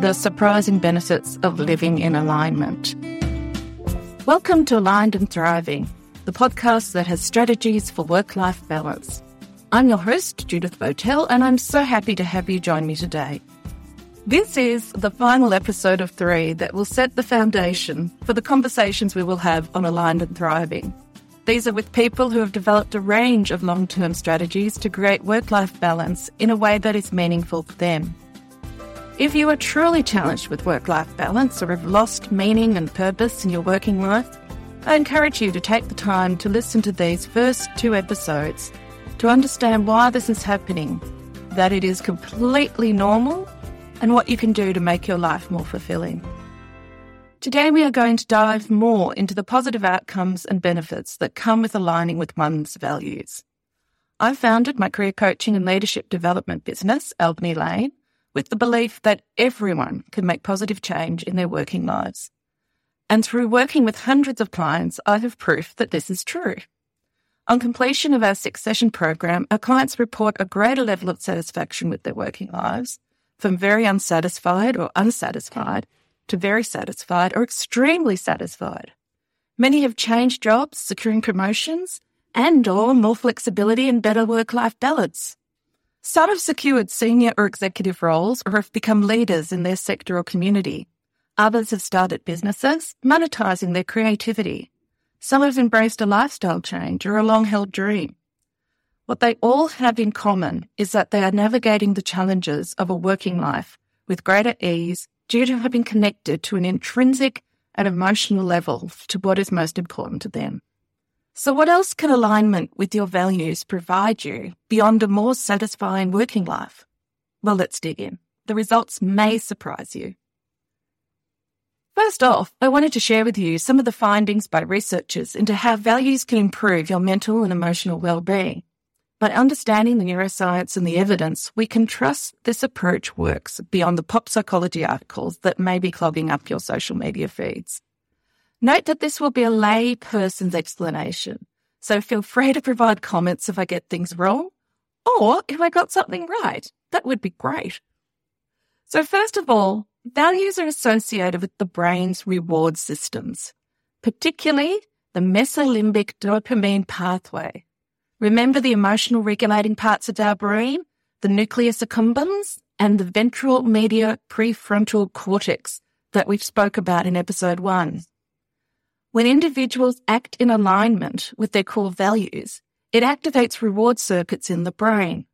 the surprising benefits of living in alignment. Welcome to Aligned and Thriving, the podcast that has strategies for work life balance. I'm your host, Judith Botel, and I'm so happy to have you join me today. This is the final episode of three that will set the foundation for the conversations we will have on Aligned and Thriving. These are with people who have developed a range of long term strategies to create work life balance in a way that is meaningful for them. If you are truly challenged with work life balance or have lost meaning and purpose in your working life, I encourage you to take the time to listen to these first two episodes to understand why this is happening, that it is completely normal, and what you can do to make your life more fulfilling. Today, we are going to dive more into the positive outcomes and benefits that come with aligning with one's values. I founded my career coaching and leadership development business, Albany Lane, with the belief that everyone can make positive change in their working lives. And through working with hundreds of clients, I have proof that this is true. On completion of our six session program, our clients report a greater level of satisfaction with their working lives, from very unsatisfied or unsatisfied to very satisfied or extremely satisfied. Many have changed jobs, securing promotions, and or more flexibility and better work-life balance. Some have secured senior or executive roles or have become leaders in their sector or community. Others have started businesses, monetizing their creativity. Some have embraced a lifestyle change or a long held dream. What they all have in common is that they are navigating the challenges of a working life with greater ease, due to having connected to an intrinsic and emotional level to what is most important to them. So, what else can alignment with your values provide you beyond a more satisfying working life? Well, let's dig in. The results may surprise you. First off, I wanted to share with you some of the findings by researchers into how values can improve your mental and emotional well-being. By understanding the neuroscience and the evidence, we can trust this approach works beyond the pop psychology articles that may be clogging up your social media feeds. Note that this will be a lay person's explanation, so feel free to provide comments if I get things wrong or if I got something right. That would be great. So, first of all, values are associated with the brain's reward systems, particularly the mesolimbic dopamine pathway Remember the emotional regulating parts of our brain, the nucleus accumbens and the ventral medial prefrontal cortex that we spoke about in episode one. When individuals act in alignment with their core values, it activates reward circuits in the brain,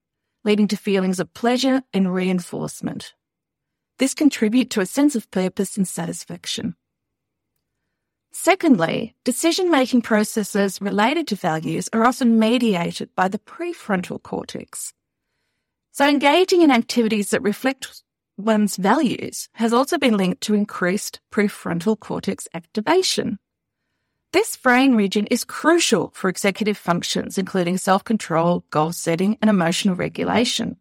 leading to feelings of pleasure and reinforcement. This contributes to a sense of purpose and satisfaction. Secondly, decision making processes related to values are often mediated by the prefrontal cortex. So, engaging in activities that reflect one's values has also been linked to increased prefrontal cortex activation. This brain region is crucial for executive functions, including self control, goal setting, and emotional regulation.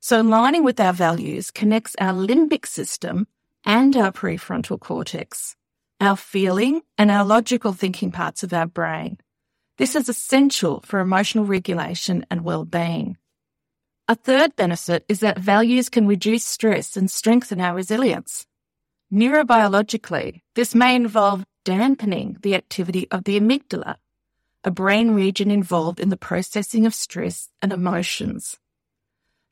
So, aligning with our values connects our limbic system and our prefrontal cortex our feeling, and our logical thinking parts of our brain. This is essential for emotional regulation and well-being. A third benefit is that values can reduce stress and strengthen our resilience. Neurobiologically, this may involve dampening the activity of the amygdala, a brain region involved in the processing of stress and emotions.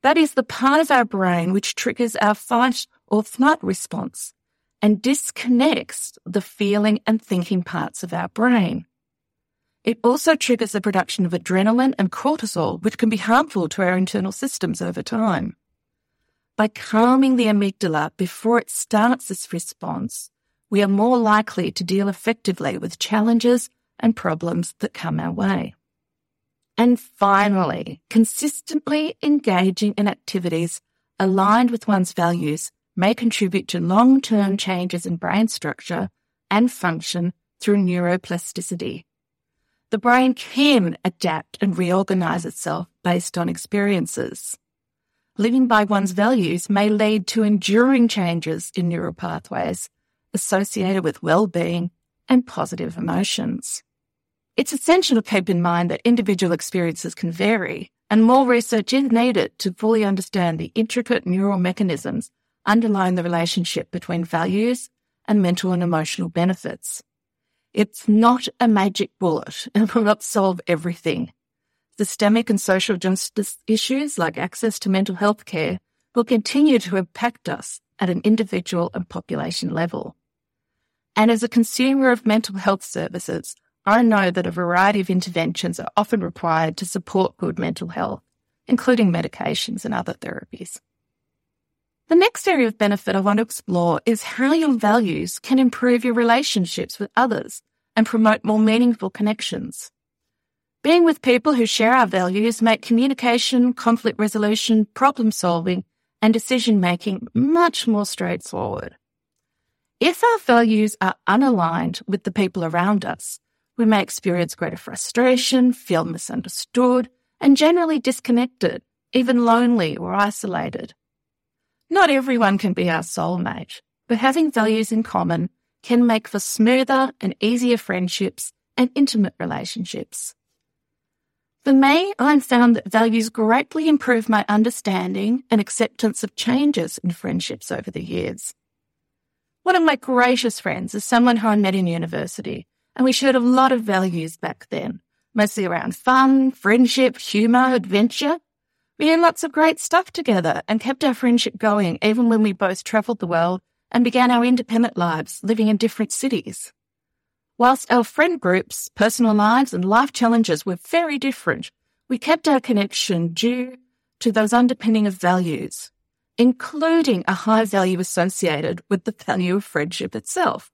That is the part of our brain which triggers our fight or flight response and disconnects the feeling and thinking parts of our brain. It also triggers the production of adrenaline and cortisol, which can be harmful to our internal systems over time. By calming the amygdala before it starts this response, we are more likely to deal effectively with challenges and problems that come our way. And finally, consistently engaging in activities aligned with one's values may contribute to long term changes in brain structure and function through neuroplasticity. The brain can adapt and reorganize itself based on experiences. Living by one's values may lead to enduring changes in neural pathways associated with well-being and positive emotions. It's essential to keep in mind that individual experiences can vary and more research is needed to fully understand the intricate neural mechanisms underlying the relationship between values and mental and emotional benefits. It's not a magic bullet and will not solve everything. Systemic and social justice issues like access to mental health care will continue to impact us at an individual and population level. And as a consumer of mental health services, I know that a variety of interventions are often required to support good mental health, including medications and other therapies. The next area of benefit I want to explore is how your values can improve your relationships with others and promote more meaningful connections. Being with people who share our values make communication, conflict resolution, problem solving, and decision making much more straightforward. If our values are unaligned with the people around us, we may experience greater frustration, feel misunderstood, and generally disconnected, even lonely or isolated. Not everyone can be our soulmate, but having values in common can make for smoother and easier friendships and intimate relationships. For me, I've found that values greatly improve my understanding and acceptance of changes in friendships over the years. One of my greatest friends is someone who I met in university, and we shared a lot of values back then, mostly around fun, friendship, humour, adventure. We did lots of great stuff together and kept our friendship going even when we both travelled the world and began our independent lives living in different cities. Whilst our friend groups, personal lives, and life challenges were very different, we kept our connection due to those underpinning of values including a high value associated with the value of friendship itself.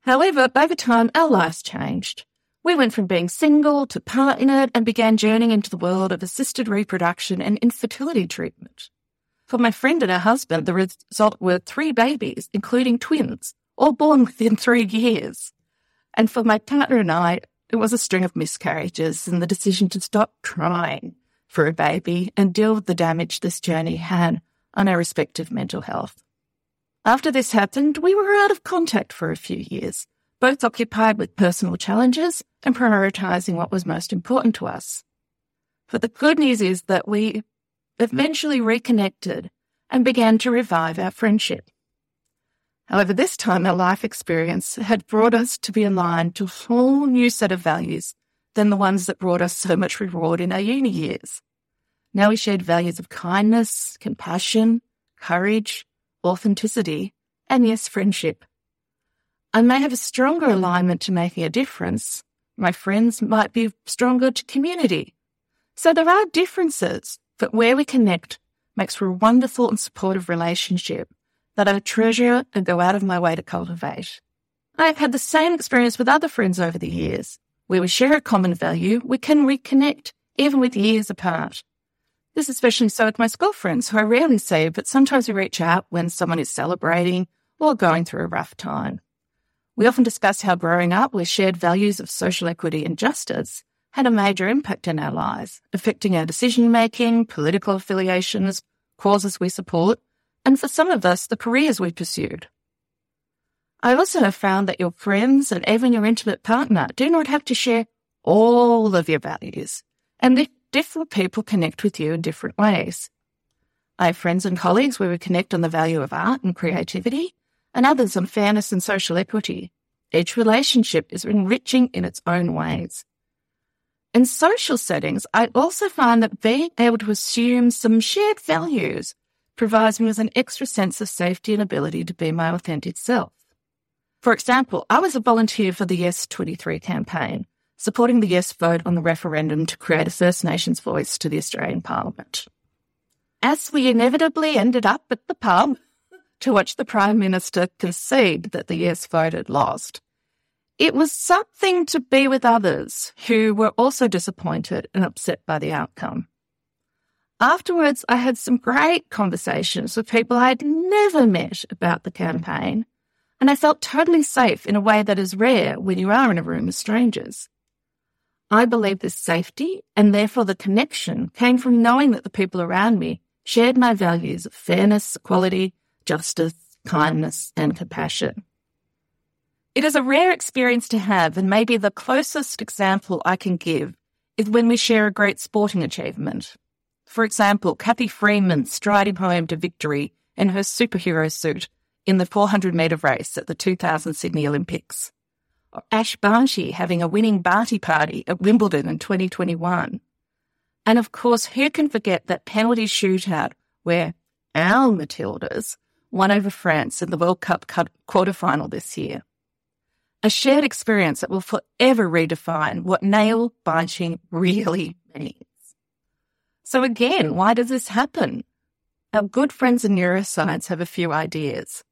However, over time, our lives changed. We went from being single to partnered and began journeying into the world of assisted reproduction and infertility treatment. For my friend and her husband, the result were three babies, including twins, all born within three years. And for my partner and I, it was a string of miscarriages and the decision to stop trying for a baby and deal with the damage this journey had on our respective mental health. After this happened, we were out of contact for a few years, both occupied with personal challenges and prioritizing what was most important to us. But the good news is that we eventually reconnected and began to revive our friendship. However, this time our life experience had brought us to be aligned to a whole new set of values than the ones that brought us so much reward in our uni years. Now we shared values of kindness, compassion, courage, authenticity, and yes, friendship. I may have a stronger alignment to making a difference. My friends might be stronger to community. So there are differences, but where we connect makes for a wonderful and supportive relationship that I treasure and go out of my way to cultivate. I have had the same experience with other friends over the years. Where we share a common value, we can reconnect, even with years apart. This is especially so with my school friends, who I rarely see, but sometimes we reach out when someone is celebrating or going through a rough time. We often discuss how growing up with shared values of social equity and justice had a major impact in our lives, affecting our decision making, political affiliations, causes we support, and for some of us, the careers we pursued. I also have found that your friends and even your intimate partner do not have to share all of your values. And different people connect with you in different ways. I have friends and colleagues where we connect on the value of art and creativity, and others on fairness and social equity. Each relationship is enriching in its own ways. In social settings, I also find that being able to assume some shared values provides me with an extra sense of safety and ability to be my authentic self. For example, I was a volunteer for the Yes 23 campaign, supporting the yes vote on the referendum to create a First Nations voice to the Australian Parliament. As we inevitably ended up at the pub to watch the Prime Minister concede that the yes vote had lost, it was something to be with others who were also disappointed and upset by the outcome. Afterwards, I had some great conversations with people I had never met about the campaign, and I felt totally safe in a way that is rare when you are in a room with strangers. I believe this safety and therefore the connection came from knowing that the people around me shared my values of fairness, equality, justice, kindness, and compassion. It is a rare experience to have, and maybe the closest example I can give is when we share a great sporting achievement. For example, Cathy Freeman striding home to victory in her superhero suit in the 400 metre race at the 2000 Sydney Olympics. Ash Barty having a winning Barty party at Wimbledon in 2021. And of course, who can forget that penalty shootout where our Matildas won over France in the World Cup quarterfinal this year? A shared experience that will forever redefine what nail biting really means. So again, why does this happen? Our good friends in neuroscience have a few ideas.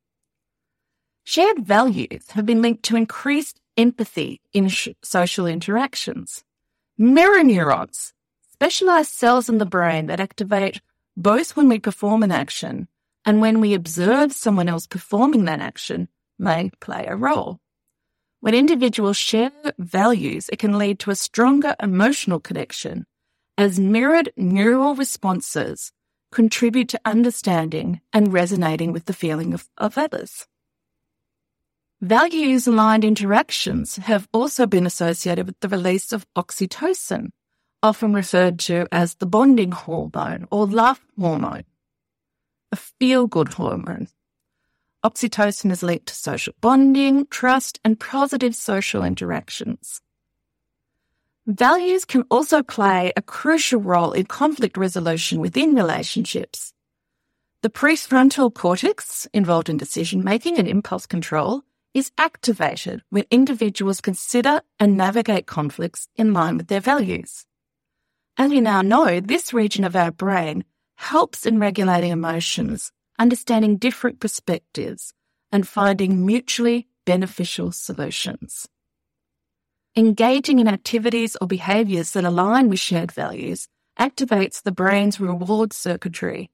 Shared values have been linked to increased empathy in sh- social interactions. Mirror neurons, specialized cells in the brain that activate both when we perform an action and when we observe someone else performing that action, may play a role. When individuals share values, it can lead to a stronger emotional connection as mirrored neural responses contribute to understanding and resonating with the feeling of, of others. Values aligned interactions have also been associated with the release of oxytocin, often referred to as the bonding hormone or love hormone, a feel good hormone. Oxytocin is linked to social bonding, trust, and positive social interactions. Values can also play a crucial role in conflict resolution within relationships. The prefrontal cortex, involved in decision making and impulse control, is activated when individuals consider and navigate conflicts in line with their values. As we now know, this region of our brain helps in regulating emotions, understanding different perspectives, and finding mutually beneficial solutions. Engaging in activities or behaviours that align with shared values activates the brain's reward circuitry,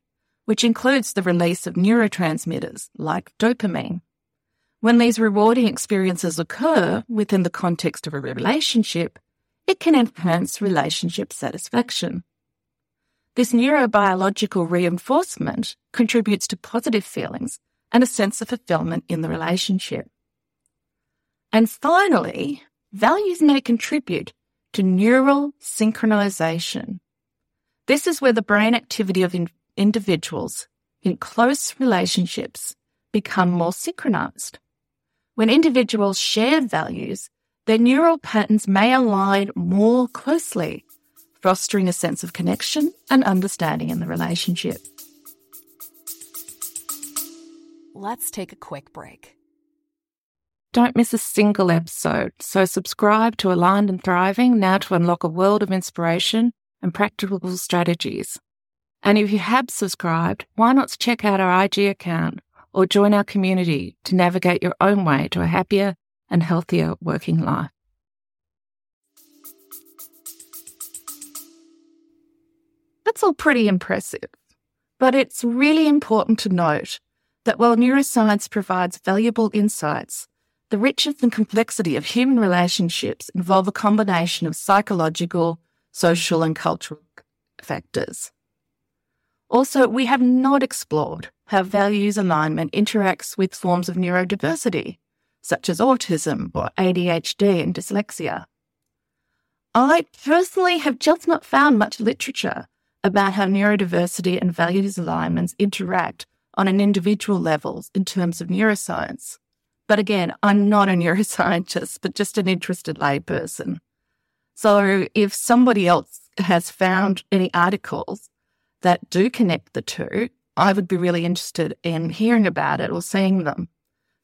which includes the release of neurotransmitters like dopamine. When these rewarding experiences occur within the context of a relationship, it can enhance relationship satisfaction. This neurobiological reinforcement contributes to positive feelings and a sense of fulfillment in the relationship. And finally, Values may contribute to neural synchronization. This is where the brain activity of in- individuals in close relationships become more synchronized. When individuals share values, their neural patterns may align more closely, fostering a sense of connection and understanding in the relationship. Let's take a quick break. Don't miss a single episode. So subscribe to Aligned and Thriving now to unlock a world of inspiration and practical strategies. And if you have subscribed, why not check out our IG account or join our community to navigate your own way to a happier and healthier working life. That's all pretty impressive, but it's really important to note that while neuroscience provides valuable insights, the richness and complexity of human relationships involve a combination of psychological, social, and cultural factors. Also, we have not explored how values alignment interacts with forms of neurodiversity, such as autism or ADHD and dyslexia. I personally have just not found much literature about how neurodiversity and values alignments interact on an individual level in terms of neuroscience. But again, I'm not a neuroscientist, but just an interested layperson. So if somebody else has found any articles that do connect the two, I would be really interested in hearing about it or seeing them.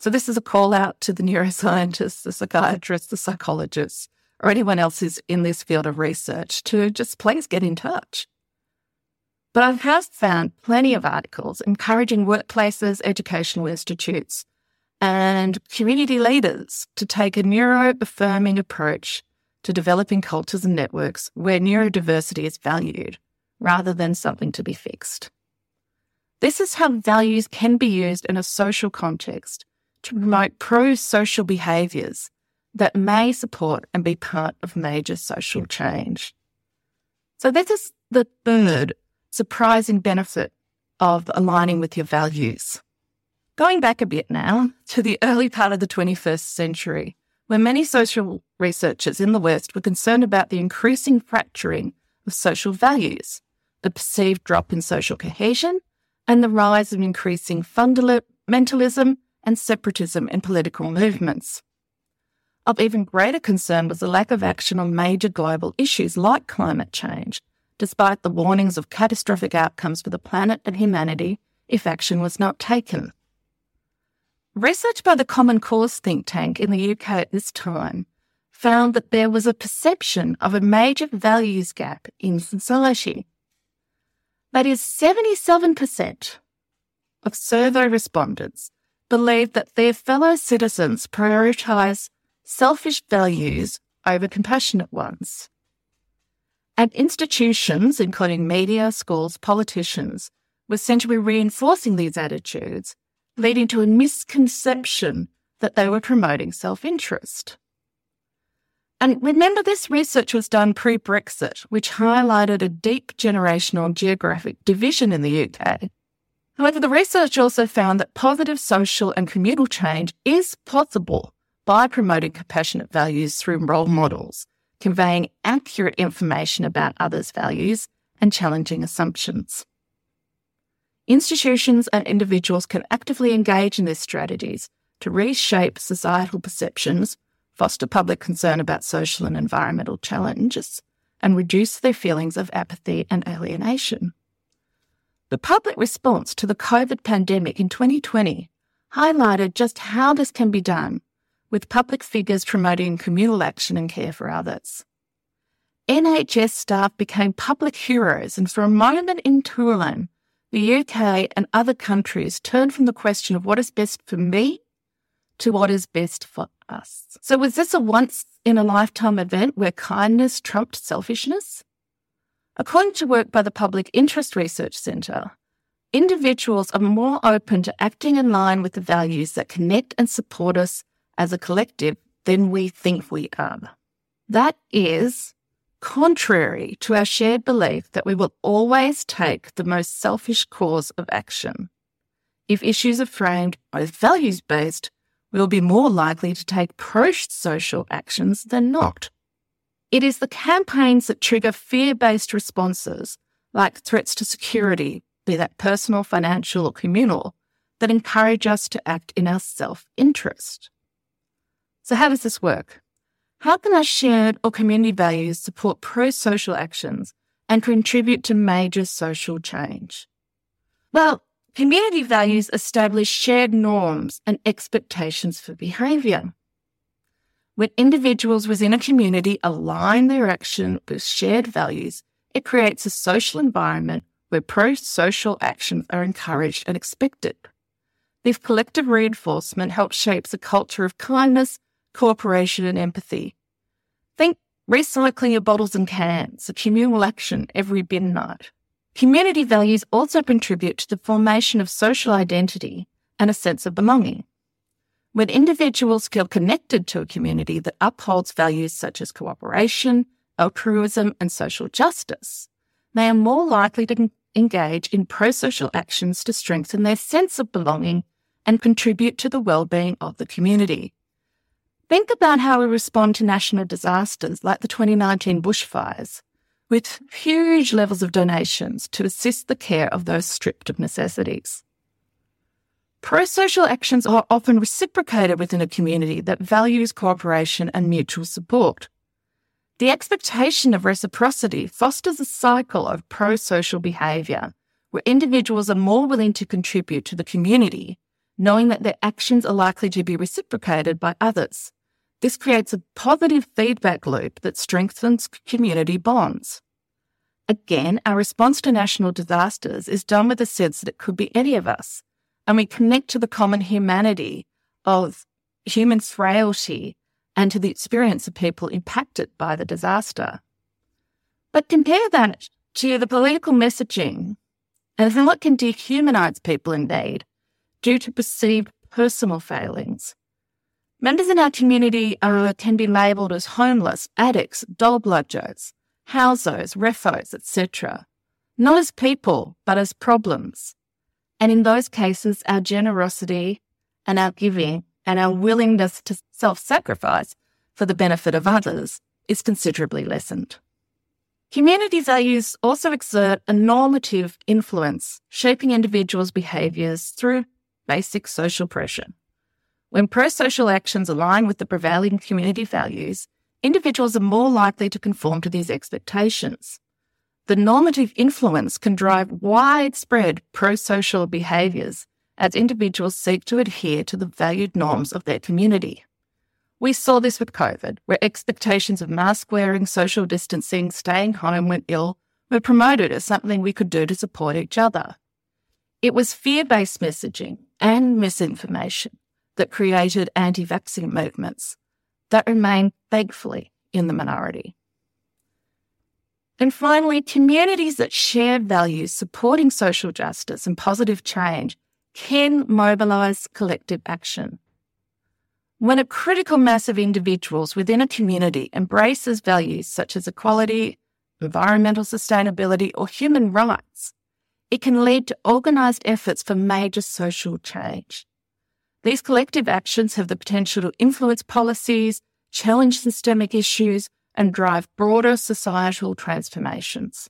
So this is a call out to the neuroscientists, the psychiatrists, the psychologists, or anyone else who's in this field of research to just please get in touch. But I have found plenty of articles encouraging workplaces, educational institutes, and community leaders to take a neuro affirming approach to developing cultures and networks where neurodiversity is valued rather than something to be fixed. This is how values can be used in a social context to promote pro social behaviours that may support and be part of major social change. So, this is the third surprising benefit of aligning with your values. Going back a bit now to the early part of the 21st century, when many social researchers in the West were concerned about the increasing fracturing of social values, the perceived drop in social cohesion, and the rise of increasing fundamentalism and separatism in political movements. Of even greater concern was the lack of action on major global issues like climate change, despite the warnings of catastrophic outcomes for the planet and humanity if action was not taken. Research by the Common Cause think tank in the UK at this time found that there was a perception of a major values gap in society. That is, 77% of survey respondents believed that their fellow citizens prioritise selfish values over compassionate ones. And institutions, including media, schools, politicians, were sent to be reinforcing these attitudes, leading to a misconception that they were promoting self interest. And remember, this research was done pre Brexit, which highlighted a deep generational geographic division in the UK. However, the research also found that positive social and communal change is possible by promoting compassionate values through role models, conveying accurate information about others' values, and challenging assumptions. Institutions and individuals can actively engage in these strategies to reshape societal perceptions foster public concern about social and environmental challenges, and reduce their feelings of apathy and alienation. The public response to the COVID pandemic in 2020 highlighted just how this can be done, with public figures promoting communal action and care for others. NHS staff became public heroes, and for a moment in Toowoomba, the UK and other countries turned from the question of what is best for me to what is best for us. So, was this a once in a lifetime event where kindness trumped selfishness? According to work by the Public Interest Research Centre, individuals are more open to acting in line with the values that connect and support us as a collective than we think we are. That is contrary to our shared belief that we will always take the most selfish course of action. If issues are framed as values based, will be more likely to take pro social actions than oh. not. It is the campaigns that trigger fear based responses, like threats to security, be that personal, financial, or communal, that encourage us to act in our self interest. So, how does this work? How can our shared or community values support pro social actions and contribute to major social change? Well, Community values establish shared norms and expectations for behaviour. When individuals within a community align their action with shared values, it creates a social environment where pro social actions are encouraged and expected. This collective reinforcement helps shape a culture of kindness, cooperation, and empathy. Think recycling your bottles and cans, a communal action every bin night. Community values also contribute to the formation of social identity and a sense of belonging. When individuals feel connected to a community that upholds values such as cooperation, altruism, and social justice, they are more likely to engage in pro social actions to strengthen their sense of belonging and contribute to the well-being of the community. Think about how we respond to national disasters like the 2019 bushfires with huge levels of donations to assist the care of those stripped of necessities. Pro social actions are often reciprocated within a community that values cooperation and mutual support. The expectation of reciprocity fosters a cycle of pro social behaviour where individuals are more willing to contribute to the community, knowing that their actions are likely to be reciprocated by others. This creates a positive feedback loop that strengthens community bonds. Again, our response to national disasters is done with the sense that it could be any of us, and we connect to the common humanity of human frailty and to the experience of people impacted by the disaster. But compare that to the political messaging and how it can dehumanize people in need due to perceived personal failings. Members in our community can be labelled as homeless, addicts, dole bludgers, housos, refos, etc., not as people, but as problems. And in those cases, our generosity and our giving and our willingness to self sacrifice for the benefit of others is considerably lessened. Community values also exert a normative influence, shaping individuals' behaviours through basic social pressure. When pro social actions align with the prevailing community values, individuals are more likely to conform to these expectations. The normative influence can drive widespread pro social behaviours as individuals seek to adhere to the valued norms of their community. We saw this with COVID, where expectations of mask wearing, social distancing, staying home when ill were promoted as something we could do to support each other. It was fear based messaging and misinformation that created anti vaccine movements that remain, thankfully, in the minority. And finally, communities that share values supporting social justice and positive change can mobilise collective action. When a critical mass of individuals within a community embraces values such as equality, environmental sustainability, or human rights, it can lead to organised efforts for major social change. These collective actions have the potential to influence policies, challenge systemic issues, and drive broader societal transformations.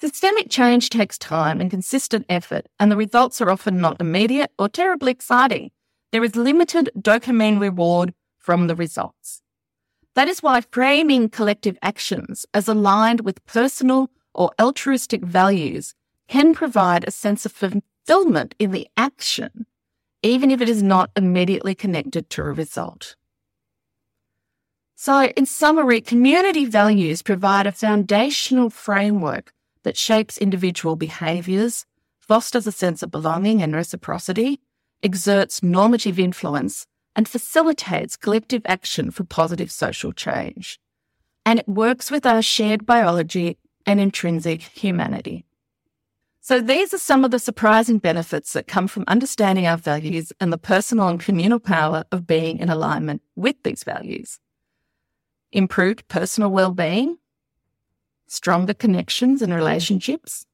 Systemic change takes time and consistent effort, and the results are often not immediate or terribly exciting there is limited dopamine reward from the results. That is why framing collective actions as aligned with personal or altruistic values can provide a sense of fulfillment in the action, even if it is not immediately connected to a result. So, in summary, community values provide a foundational framework that shapes individual behaviours, fosters a sense of belonging and reciprocity, exerts normative influence, and facilitates collective action for positive social change. And it works with our shared biology and intrinsic humanity. So, these are some of the surprising benefits that come from understanding our values and the personal and communal power of being in alignment with these values. Improved personal well-being, stronger connections and relationships,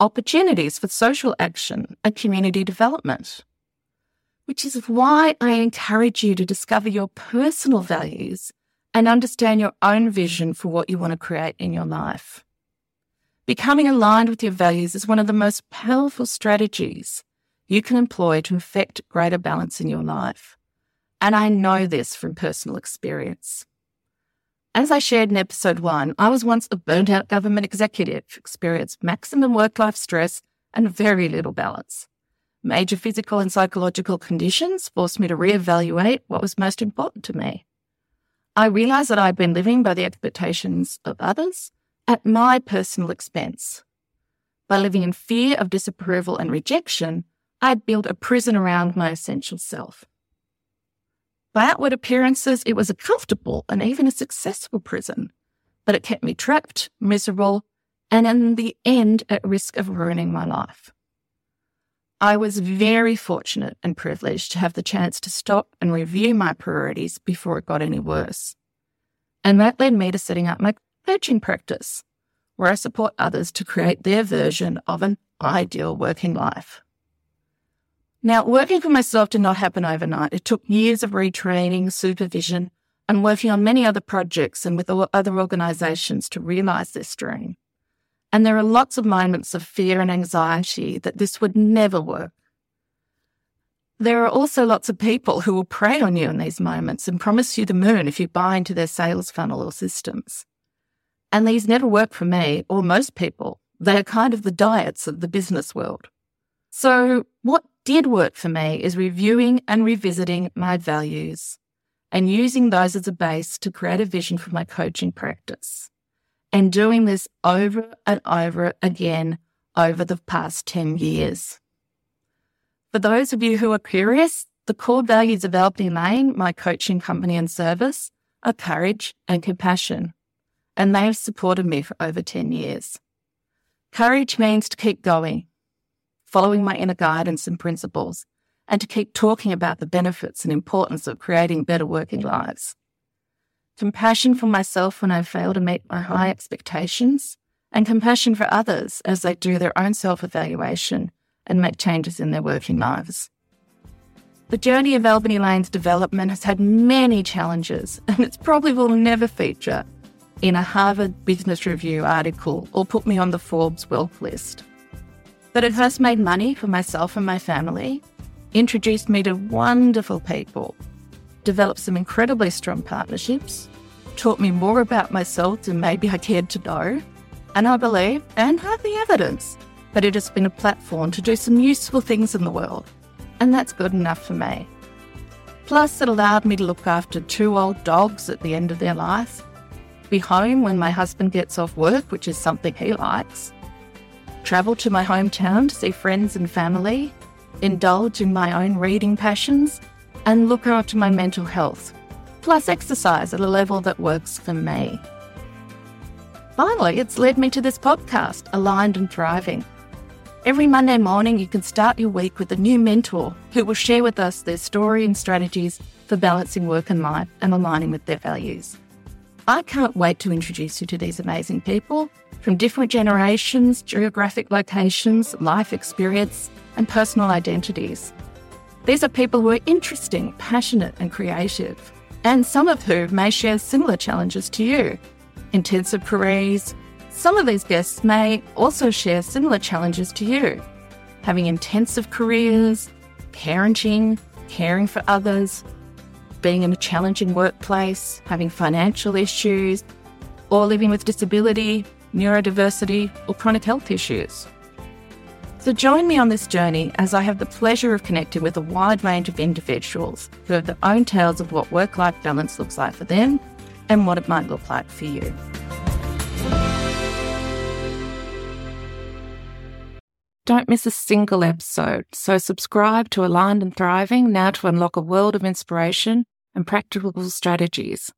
opportunities for social action and community development, which is why I encourage you to discover your personal values and understand your own vision for what you want to create in your life. Becoming aligned with your values is one of the most powerful strategies you can employ to effect greater balance in your life. And I know this from personal experience. As I shared in episode one, I was once a burnt out government executive, experienced maximum work life stress and very little balance. Major physical and psychological conditions forced me to reevaluate what was most important to me. I realized that I'd been living by the expectations of others at my personal expense. By living in fear of disapproval and rejection, I'd built a prison around my essential self. By outward appearances, it was a comfortable and even a successful prison, but it kept me trapped, miserable, and in the end at risk of ruining my life. I was very fortunate and privileged to have the chance to stop and review my priorities before it got any worse. And that led me to setting up my coaching practice, where I support others to create their version of an ideal working life. Now, working for myself did not happen overnight. It took years of retraining, supervision, and working on many other projects and with other organizations to realize this dream. And there are lots of moments of fear and anxiety that this would never work. There are also lots of people who will prey on you in these moments and promise you the moon if you buy into their sales funnel or systems. And these never work for me or most people. They are kind of the diets of the business world. So, what did work for me is reviewing and revisiting my values and using those as a base to create a vision for my coaching practice and doing this over and over again over the past 10 years. For those of you who are curious, the core values of Albany Lane, my coaching company and service, are courage and compassion, and they have supported me for over 10 years. Courage means to keep going, following my inner guidance and principles, and to keep talking about the benefits and importance of creating better working lives compassion for myself when I fail to meet my high expectations, and compassion for others as they do their own self evaluation and make changes in their working lives. The journey of Albany Lane's development has had many challenges, and it probably will never feature in a Harvard Business Review article or put me on the Forbes wealth list. But it has made money for myself and my family, introduced me to wonderful people, developed some incredibly strong partnerships, taught me more about myself than maybe I cared to know, and I believe, and have the evidence, that it has been a platform to do some useful things in the world. And that's good enough for me. Plus, it allowed me to look after two old dogs at the end of their life be home when my husband gets off work, which is something he likes, travel to my hometown to see friends and family, indulge in my own reading passions, and look after my mental health, plus exercise at a level that works for me. Finally, it's led me to this podcast, Aligned and Thriving. Every Monday morning, you can start your week with a new mentor who will share with us their story and strategies for balancing work and life and aligning with their values. I can't wait to introduce you to these amazing people from different generations, geographic locations, life experience, and personal identities. These are people who are interesting, passionate, and creative, and some of whom may share similar challenges to you. Intensive careers. Some of these guests may also share similar challenges to you. Having intensive careers, parenting, caring for others, being in a challenging workplace, having financial issues, or living with disability, neurodiversity, or chronic health issues. So join me on this journey as I have the pleasure of connecting with a wide range of individuals who have their own tales of what work life balance looks like for them and what it might look like for you. Don't miss a single episode, so subscribe to Aligned and Thriving now to unlock a world of inspiration and practical strategies.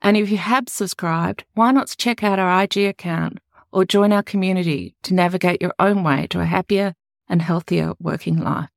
And if you have subscribed, why not check out our IG account or join our community to navigate your own way to a happier and healthier working life?